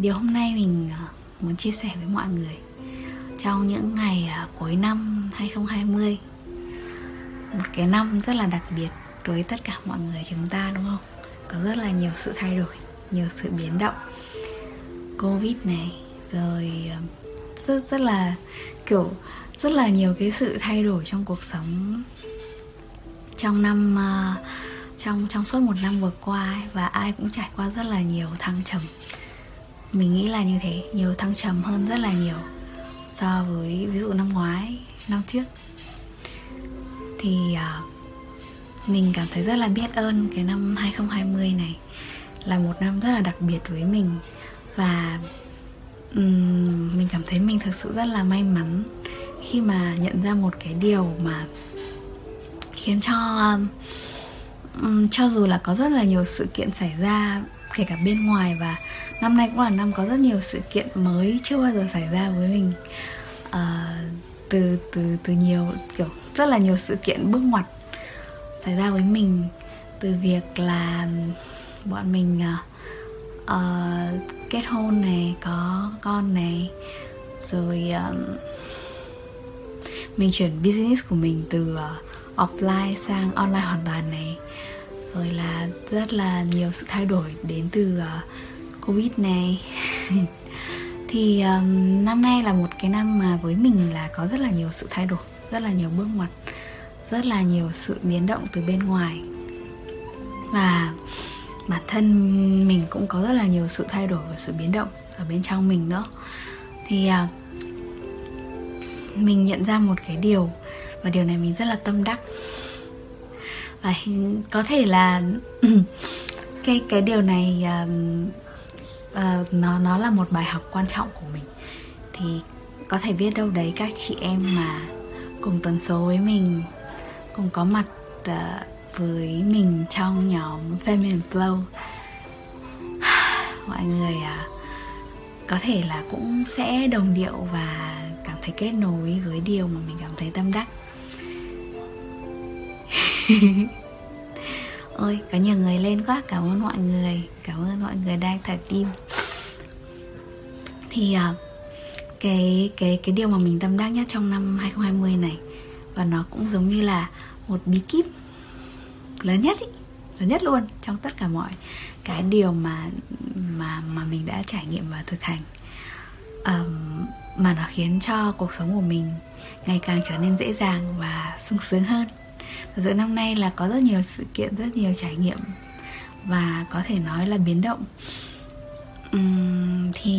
điều hôm nay mình à, muốn chia sẻ với mọi người trong những ngày à, cuối năm 2020 một cái năm rất là đặc biệt đối với tất cả mọi người chúng ta đúng không? Có rất là nhiều sự thay đổi nhiều sự biến động. Covid này rồi à, rất rất là kiểu rất là nhiều cái sự thay đổi trong cuộc sống trong năm trong trong suốt một năm vừa qua ấy, và ai cũng trải qua rất là nhiều thăng trầm mình nghĩ là như thế nhiều thăng trầm hơn rất là nhiều so với ví dụ năm ngoái năm trước. Thì uh, mình cảm thấy rất là biết ơn cái năm 2020 này là một năm rất là đặc biệt với mình. Và um, mình cảm thấy mình thực sự rất là may mắn khi mà nhận ra một cái điều mà khiến cho um, cho dù là có rất là nhiều sự kiện xảy ra kể cả bên ngoài và năm nay cũng là năm có rất nhiều sự kiện mới chưa bao giờ xảy ra với mình. À, từ từ từ nhiều kiểu rất là nhiều sự kiện bước ngoặt xảy ra với mình. Từ việc là bọn mình uh, kết hôn này có con này rồi um, mình chuyển business của mình từ uh, offline sang online hoàn toàn này. Rồi là rất là nhiều sự thay đổi đến từ uh, covid này. Thì um, năm nay là một cái năm mà với mình là có rất là nhiều sự thay đổi rất là nhiều bước ngoặt rất là nhiều sự biến động từ bên ngoài. Và bản thân mình cũng có rất là nhiều sự thay đổi và sự biến động ở bên trong mình nữa. Thì uh, mình nhận ra một cái điều và điều này mình rất là tâm đắc. Và có thể là cái cái điều này uh, uh, nó nó là một bài học quan trọng của mình. Thì có thể biết đâu đấy các chị em mà cùng tần số với mình cùng có mặt uh, với mình trong nhóm Feminine Flow. Mọi người uh, có thể là cũng sẽ đồng điệu và cảm thấy kết nối với điều mà mình cảm thấy tâm đắc. ôi có nhiều người lên quá. Cảm ơn mọi người. Cảm ơn mọi người đang thả tim. Thì uh, cái cái cái điều mà mình tâm đắc nhất trong năm 2020 này và nó cũng giống như là một bí kíp lớn nhất ý, lớn nhất luôn trong tất cả mọi cái điều mà mà mà mình đã trải nghiệm và thực hành. Um, mà nó khiến cho cuộc sống của mình ngày càng trở nên dễ dàng và sung sướng hơn. Thật sự năm nay là có rất nhiều sự kiện, rất nhiều trải nghiệm Và có thể nói là biến động. Uhm, Thì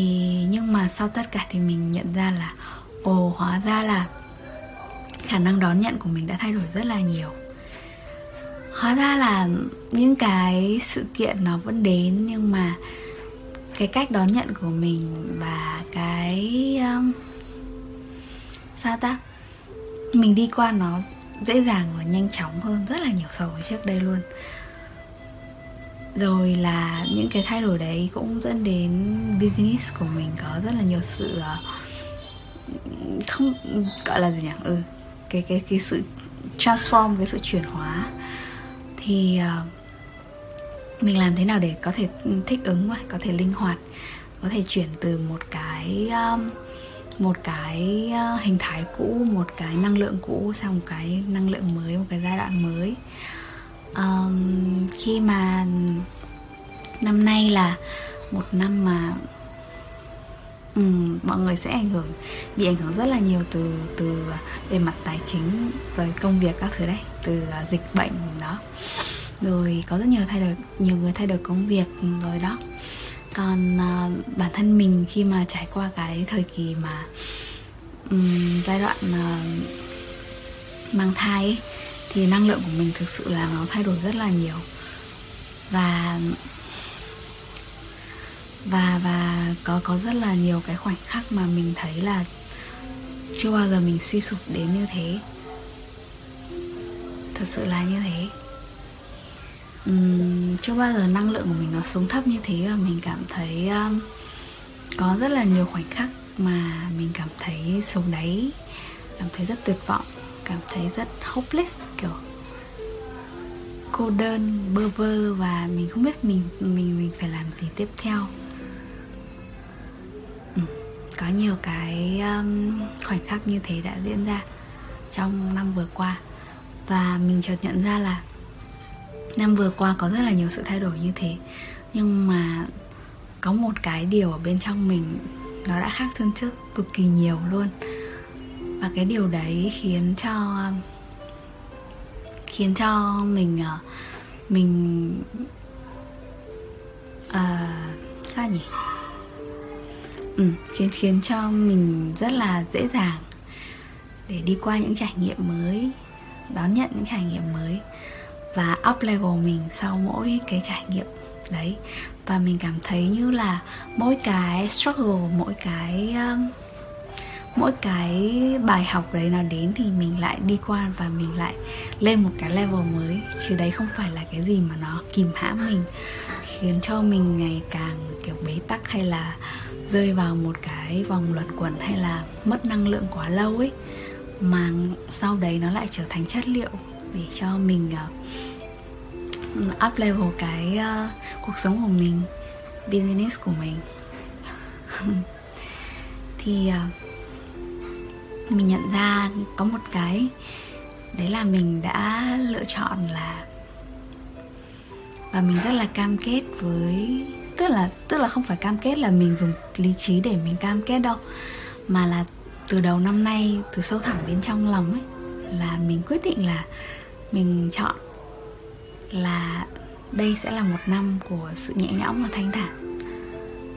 nhưng mà sau tất cả thì mình nhận ra là Ồ hóa ra là khả năng đón nhận của mình đã thay đổi rất là nhiều. Hóa ra là những cái sự kiện nó vẫn đến Nhưng mà cái cách đón nhận của mình và cái um, sao ta? Mình đi qua nó dễ dàng và nhanh chóng hơn rất là nhiều so với trước đây luôn. Rồi là những cái thay đổi đấy cũng dẫn đến business của mình có rất là nhiều sự ờ, không gọi là gì nhỉ? Ừ cái cái cái sự transform cái sự chuyển hóa. Thì uh, mình làm thế nào để có thể thích ứng và có thể linh hoạt có thể chuyển từ một cái um, một cái ờ, hình thái cũ một cái năng lượng cũ sang một cái năng lượng mới một cái giai đoạn mới. Um, khi mà năm nay là một năm mà um, mọi người sẽ ảnh hưởng bị ảnh hưởng rất là nhiều từ từ ờ, về mặt tài chính rồi công việc các thứ đấy từ uh, dịch bệnh đó. Rồi có rất nhiều thay đổi nhiều người thay đổi công việc rồi đó còn uh, bản thân mình khi mà trải qua cái thời kỳ mà um, giai đoạn uh, mang thai ấy, thì năng lượng của mình thực sự là nó thay đổi rất là nhiều. Và và và có có rất là nhiều cái khoảnh khắc mà mình thấy là chưa bao giờ mình suy sụp đến như thế. Thật sự là như thế um, chưa bao giờ năng lượng của mình nó xuống thấp như thế và mình cảm thấy um, có rất là nhiều khoảnh khắc mà mình cảm thấy xuống đáy cảm thấy rất tuyệt vọng cảm thấy rất hopeless kiểu cô đơn bơ vơ và mình không biết mình mình mình phải làm gì tiếp theo. Có nhiều cái um, khoảnh khắc như thế đã diễn ra trong năm vừa qua và mình chợt nhận ra là năm vừa qua có rất là nhiều sự thay đổi như thế. Nhưng mà có một cái điều ở bên trong mình nó đã khác hơn trước cực kỳ nhiều luôn. Và cái điều đấy khiến cho khiến cho mình ờ, mình à, sao nhỉ? Ừ, khiến khiến cho mình rất là dễ dàng để đi qua những trải nghiệm mới đón nhận những trải nghiệm mới và up level mình sau mỗi cái trải nghiệm. Đấy. Và mình cảm thấy như là mỗi cái struggle mỗi cái um, mỗi cái bài học đấy nào đến thì mình lại đi qua và mình lại lên một cái level mới. Chứ đấy không phải là cái gì mà nó kìm hãm mình khiến cho mình ngày càng kiểu bế tắc hay là rơi vào một cái vòng luẩn quẩn hay là mất năng lượng quá lâu ấy. Mà sau đấy nó lại trở thành chất liệu để cho mình uh, up level cái uh, cuộc sống của mình business của mình. Thì uh, mình nhận ra có một cái đấy là mình đã lựa chọn là và mình rất là cam kết với tức là tức là không phải cam kết là mình dùng lý trí để mình cam kết đâu mà là từ đầu năm nay từ sâu thẳm bên trong lòng ấy là mình quyết định là mình chọn là đây sẽ là một năm của sự nhẹ nhõm và thanh thản.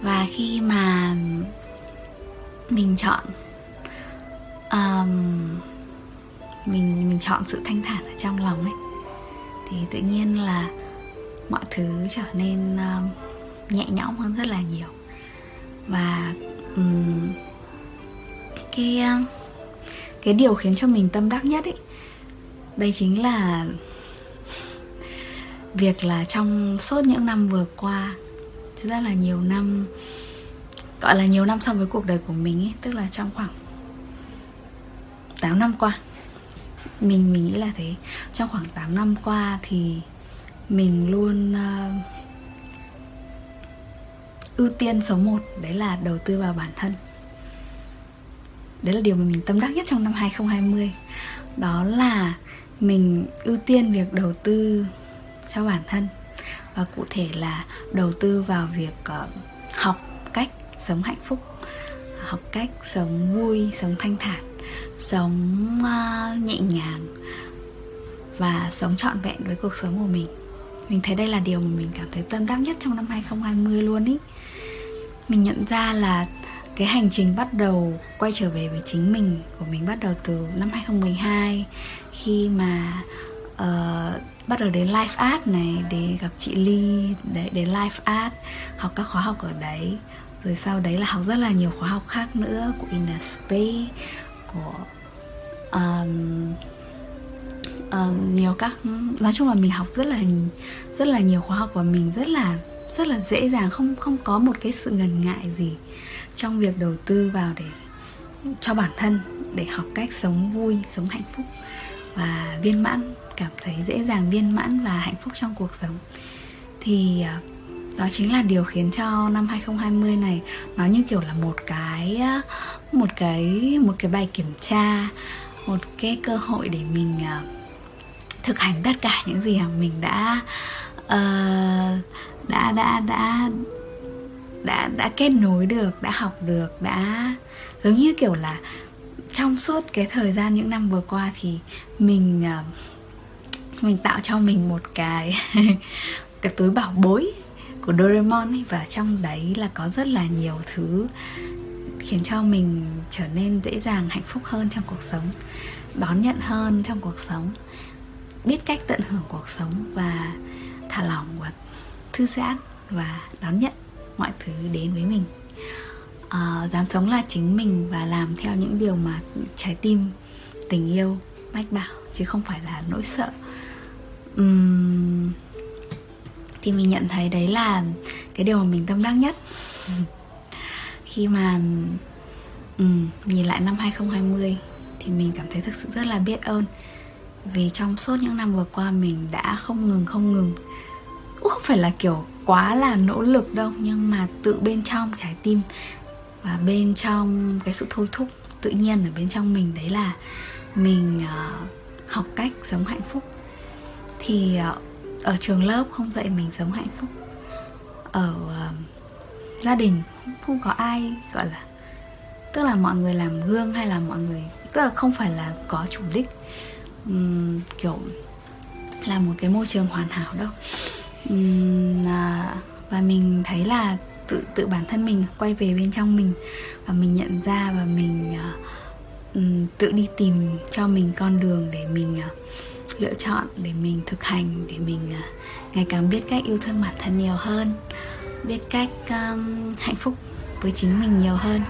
Và khi mà mình chọn um, mình mình chọn sự thanh thản ở trong lòng ấy thì tự nhiên là mọi thứ trở nên um, nhẹ nhõm hơn rất là nhiều. Và um, cái cái điều khiến cho mình tâm đắc nhất ấy đây chính là việc là trong suốt những năm vừa qua rất là nhiều năm gọi là nhiều năm so với cuộc đời của mình ấy tức là trong khoảng 8 năm qua. Mình mình nghĩ là thế. Trong khoảng 8 năm qua thì mình luôn uh, ưu tiên số 1 đấy là đầu tư vào bản thân. Đấy là điều mà mình tâm đắc nhất trong năm 2020 đó là mình ưu tiên việc đầu tư cho bản thân và cụ thể là đầu tư vào việc uh, học cách sống hạnh phúc học cách sống vui sống thanh thản sống uh, nhẹ nhàng và sống trọn vẹn với cuộc sống của mình. Mình thấy đây là điều mà mình cảm thấy tâm đắc nhất trong năm 2020 luôn ý. Mình nhận ra là cái hành trình bắt đầu quay trở về với chính mình của mình bắt đầu từ năm 2012 khi mà uh, bắt đầu đến live art này để gặp chị Ly để đến live art học các khóa học ở đấy. Rồi sau đấy là học rất là nhiều khóa học khác nữa của Inner Space của um, uh, nhiều các nói chung là mình học rất là rất là nhiều khóa học và mình rất là rất là dễ dàng không không có một cái sự ngần ngại gì trong việc đầu tư vào để cho bản thân để học cách sống vui sống hạnh phúc và viên mãn cảm thấy dễ dàng viên mãn và hạnh phúc trong cuộc sống. Thì à, đó chính là điều khiến cho năm 2020 này nó như kiểu là một cái một cái một cái bài kiểm tra một cái cơ hội để mình à, thực hành tất cả những gì mà mình đã uh, đã đã đã đã đã kết nối được, đã học được, đã giống như kiểu là trong suốt cái thời gian những năm vừa qua thì mình à, mình tạo cho mình một cái cái túi bảo bối của Doraemon ấy. Và trong đấy là có rất là nhiều thứ khiến cho mình trở nên dễ dàng, hạnh phúc hơn trong cuộc sống, đón nhận hơn trong cuộc sống, biết cách tận hưởng cuộc sống và thả lỏng và thư giãn và đón nhận mọi thứ đến với mình. À, dám sống là chính mình và làm theo những điều mà trái tim tình yêu mách bảo chứ không phải là nỗi sợ. Uhm, thì mình nhận thấy đấy là cái điều mà mình tâm đắc nhất. Khi mà um, nhìn lại năm 2020 thì mình cảm thấy thực sự rất là biết ơn. Vì trong suốt những năm vừa qua mình đã không ngừng không ngừng không phải là kiểu quá là nỗ lực đâu nhưng mà tự bên trong trái tim và bên trong cái sự thôi thúc tự nhiên ở bên trong mình đấy là mình uh, học cách sống hạnh phúc. Thì uh, ở trường lớp không dạy mình sống hạnh phúc. Ở uh, gia đình không có ai gọi là tức là mọi người làm gương hay là mọi người tức là không phải là có chủ đích. Um, kiểu là một cái môi trường hoàn hảo đâu à, và mình thấy là tự tự bản thân mình quay về bên trong mình và mình nhận ra và mình uh, um, tự đi tìm cho mình con đường để mình uh, lựa chọn để mình thực hành để mình uh, ngày càng biết cách yêu thương bản thân nhiều hơn biết cách um, hạnh phúc với chính mình nhiều hơn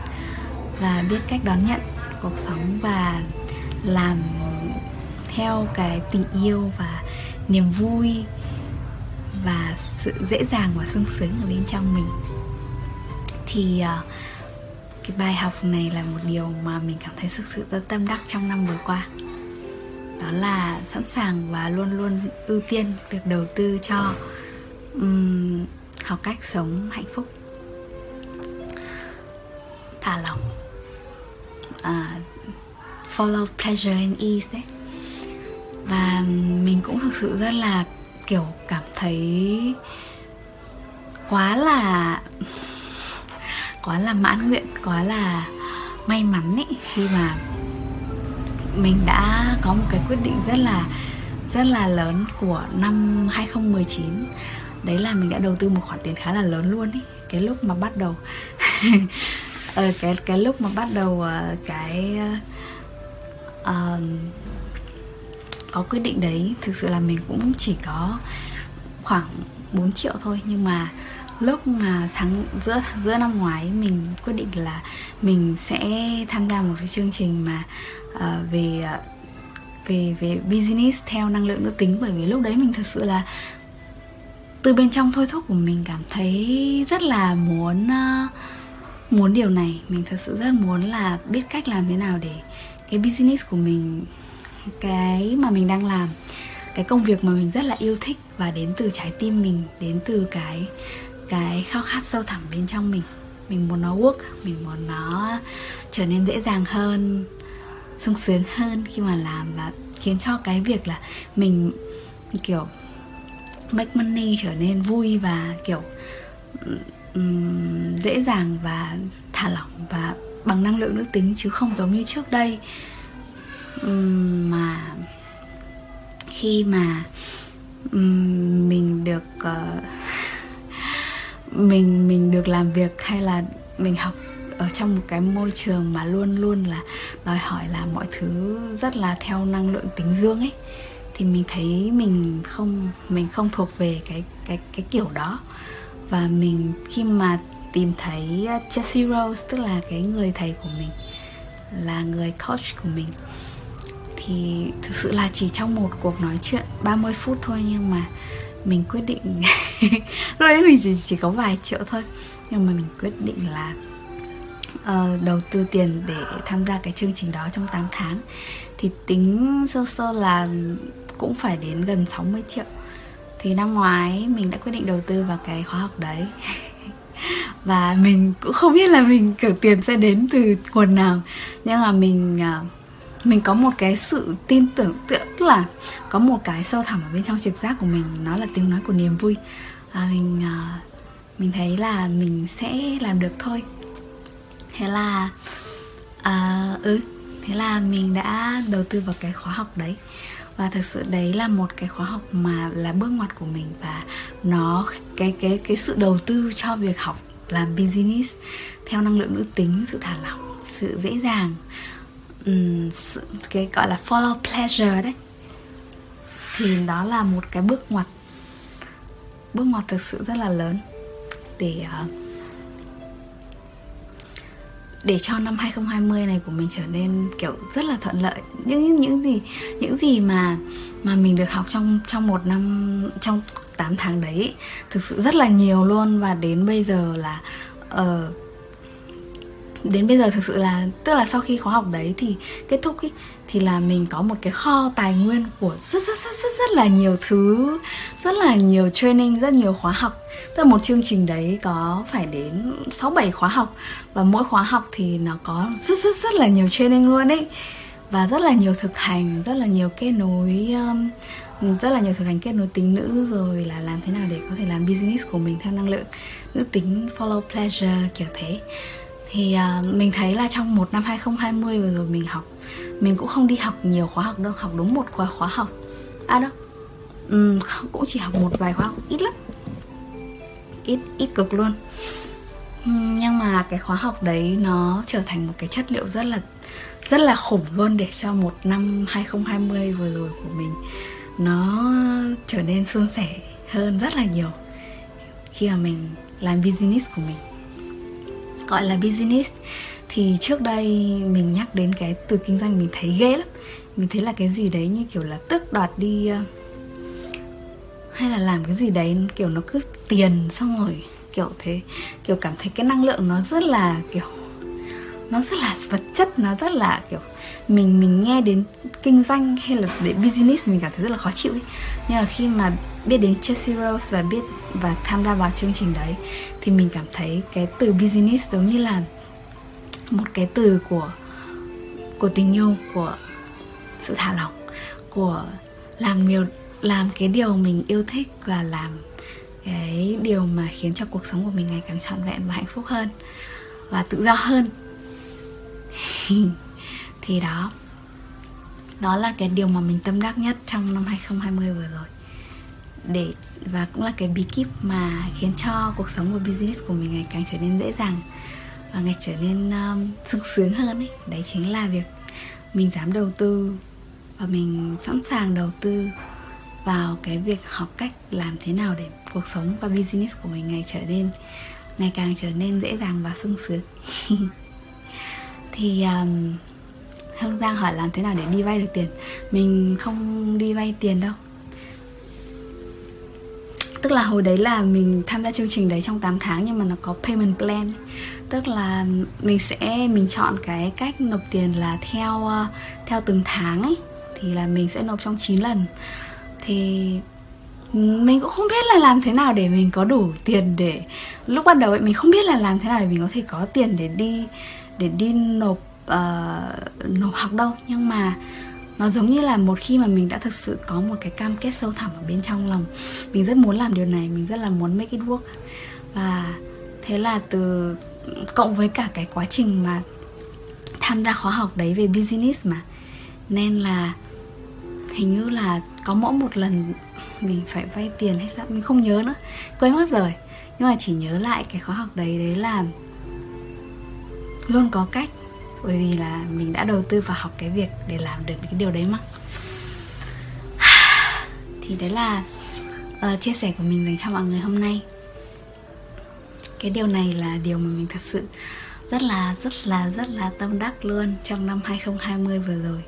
và biết cách đón nhận cuộc sống và làm theo cái tình yêu và niềm vui và sự dễ dàng và sung sướng ở bên trong mình. Thì uh, cái bài học này là một điều mà mình cảm thấy thực sự rất tâm đắc trong năm vừa qua. Đó là sẵn sàng và luôn luôn ưu tiên việc đầu tư cho um, học cách sống hạnh phúc. Thả lỏng. Uh, follow pleasure and ease đấy. Và mình cũng thực sự rất là kiểu cảm thấy quá là quá là mãn nguyện quá là may mắn ấy khi mà mình đã có một cái quyết định rất là rất là lớn của năm 2019 đấy là mình đã đầu tư một khoản tiền khá là lớn luôn ý cái lúc mà bắt đầu ờ, cái cái lúc mà bắt đầu uh, cái uh, có quyết định đấy. Thực sự là mình cũng chỉ có khoảng 4 triệu thôi. Nhưng mà lúc mà tháng giữa giữa năm ngoái mình quyết định là mình sẽ tham gia một cái chương trình mà uh, về ờ, về về business theo năng lượng nữ tính. Bởi vì lúc đấy mình thực sự là từ bên trong thôi thúc của mình cảm thấy rất là muốn uh, muốn điều này. Mình thật sự rất muốn là biết cách làm thế nào để cái business của mình cái mà mình đang làm cái công việc mà mình rất là yêu thích và đến từ trái tim mình đến từ cái cái khao khát sâu thẳm bên trong mình. Mình muốn nó work mình muốn nó trở nên dễ dàng hơn sung sướng hơn khi mà làm và khiến cho cái việc là mình kiểu make money trở nên vui và kiểu um, dễ dàng và thả lỏng và bằng năng lượng nữ tính chứ không giống như trước đây mà khi mà mình được uh, mình mình được làm việc hay là mình học ở trong một cái môi trường mà luôn luôn là đòi hỏi là mọi thứ rất là theo năng lượng tính dương ấy thì mình thấy mình không mình không thuộc về cái cái cái kiểu đó. Và mình khi mà tìm thấy ờ, Jessie Rose tức là cái người thầy của mình là người coach của mình thì thực sự là chỉ trong một cuộc nói chuyện 30 phút thôi nhưng mà mình quyết định lúc đấy mình chỉ chỉ có vài triệu thôi nhưng mà mình quyết định là uh, đầu tư tiền để tham gia cái chương trình đó trong 8 tháng. Thì tính sơ sơ là cũng phải đến gần 60 triệu. Thì năm ngoái mình đã quyết định đầu tư vào cái khóa học đấy. Và mình cũng không biết là mình kiểu tiền sẽ đến từ nguồn nào. Nhưng mà mình uh, mình có một cái sự tin tưởng tức là có một cái sâu thẳm ở bên trong trực giác của mình nó là tiếng nói của niềm vui. À, mình uh, mình thấy là mình sẽ làm được thôi. Thế là uh, ừ thế là mình đã đầu tư vào cái khóa học đấy. Và thực sự đấy là một cái khóa học mà là bước ngoặt của mình và nó cái cái cái sự đầu tư cho việc học làm business theo năng lượng nữ tính sự thả lỏng sự dễ dàng um, sự, cái gọi là follow pleasure đấy. Thì đó là một cái bước ngoặt. Bước ngoặt thực sự rất là lớn. Để uh, để cho năm 2020 này của mình trở nên kiểu rất là thuận lợi. Những những gì những gì mà mà mình được học trong trong một năm trong 8 tháng đấy thực sự rất là nhiều luôn. Và đến bây giờ là uh, đến bây giờ thực sự là tức là sau khi khóa học đấy thì kết thúc ý, thì là mình có một cái kho tài nguyên của rất rất rất rất rất là nhiều thứ rất là nhiều training rất nhiều khóa học. Tức là một chương trình đấy có phải đến 6 7 khóa học và mỗi khóa học thì nó có rất rất rất là nhiều training luôn ấy và rất là nhiều thực hành rất là nhiều kết nối um, rất là nhiều thực hành kết nối tính nữ rồi là làm thế nào để có thể làm business của mình theo năng lượng nữ tính follow pleasure kiểu thế thì uh, mình thấy là trong một năm 2020 vừa rồi mình học mình cũng không đi học nhiều khóa học đâu học đúng một khóa khóa học. À đâu ừ, cũng chỉ học một vài khóa học ít lắm. Ít ít cực luôn. Nhưng mà cái khóa học đấy nó trở thành một cái chất liệu rất là rất là khủng luôn để cho một năm 2020 vừa rồi của mình nó trở nên suôn sẻ hơn rất là nhiều khi mà mình làm business của mình gọi là business. Thì trước đây mình nhắc đến cái từ kinh doanh mình thấy ghê lắm. Mình thấy là cái gì đấy như kiểu là tước đoạt đi ờ, hay là làm cái gì đấy, kiểu nó cứ tiền xong rồi, kiểu thế. Kiểu cảm thấy cái năng lượng nó rất là, kiểu, nó rất là vật chất, nó rất là, kiểu, mình mình nghe đến kinh doanh hay là để business mình cảm thấy rất là khó chịu ấy. nhưng mà khi mà biết đến Chelsea Rose và biết và tham gia vào chương trình đấy, thì mình cảm thấy cái từ business giống như là một cái từ của của tình yêu, của sự thả lỏng, của làm nhiều, làm cái điều mình yêu thích và làm cái điều mà khiến cho cuộc sống của mình ngày càng trọn vẹn và hạnh phúc hơn và tự do hơn. Thì đó đó là cái điều mà mình tâm đắc nhất trong năm 2020 vừa rồi để và cũng là cái bí kíp mà khiến cho cuộc sống và business của mình ngày càng trở nên dễ dàng và ngày trở nên um, sung sướng hơn ấy. Đấy chính là việc mình dám đầu tư và mình sẵn sàng đầu tư vào cái việc học cách làm thế nào để cuộc sống và business của mình ngày trở nên ngày càng trở nên dễ dàng và sung sướng. Thì um, Hương Giang hỏi làm thế nào để đi vay được tiền? Mình không đi vay tiền đâu. Tức là hồi đấy là mình tham gia chương trình đấy trong 8 tháng Nhưng mà nó có payment plan Tức là mình sẽ mình chọn cái cách nộp tiền là theo ờ, theo từng tháng ấy Thì là mình sẽ nộp trong 9 lần. Thì mình cũng không biết là làm thế nào để mình có đủ tiền để lúc ban đầu ấy mình không biết là làm thế nào để mình có thể có tiền để đi để đi nộp uh, nộp học đâu. Nhưng mà nó giống như là một khi mà mình đã thực sự có một cái cam kết sâu thẳm ở bên trong lòng. Mình rất muốn làm điều này, mình rất là muốn make it work. Và thế là từ, cộng với cả cái quá trình mà tham gia khóa học đấy về business mà, nên là hình như là có mỗi một lần mình phải vay tiền hay sao, mình không nhớ nữa, quên mất rồi. Nhưng mà chỉ nhớ lại cái khóa học đấy đấy là luôn có cách bởi vì là mình đã đầu tư vào học cái việc để làm được cái điều đấy mà. Thì đấy là uh, chia sẻ của mình dành cho mọi người hôm nay. Cái điều này là điều mà mình thật sự rất là rất là rất là tâm đắc luôn trong năm 2020 vừa rồi.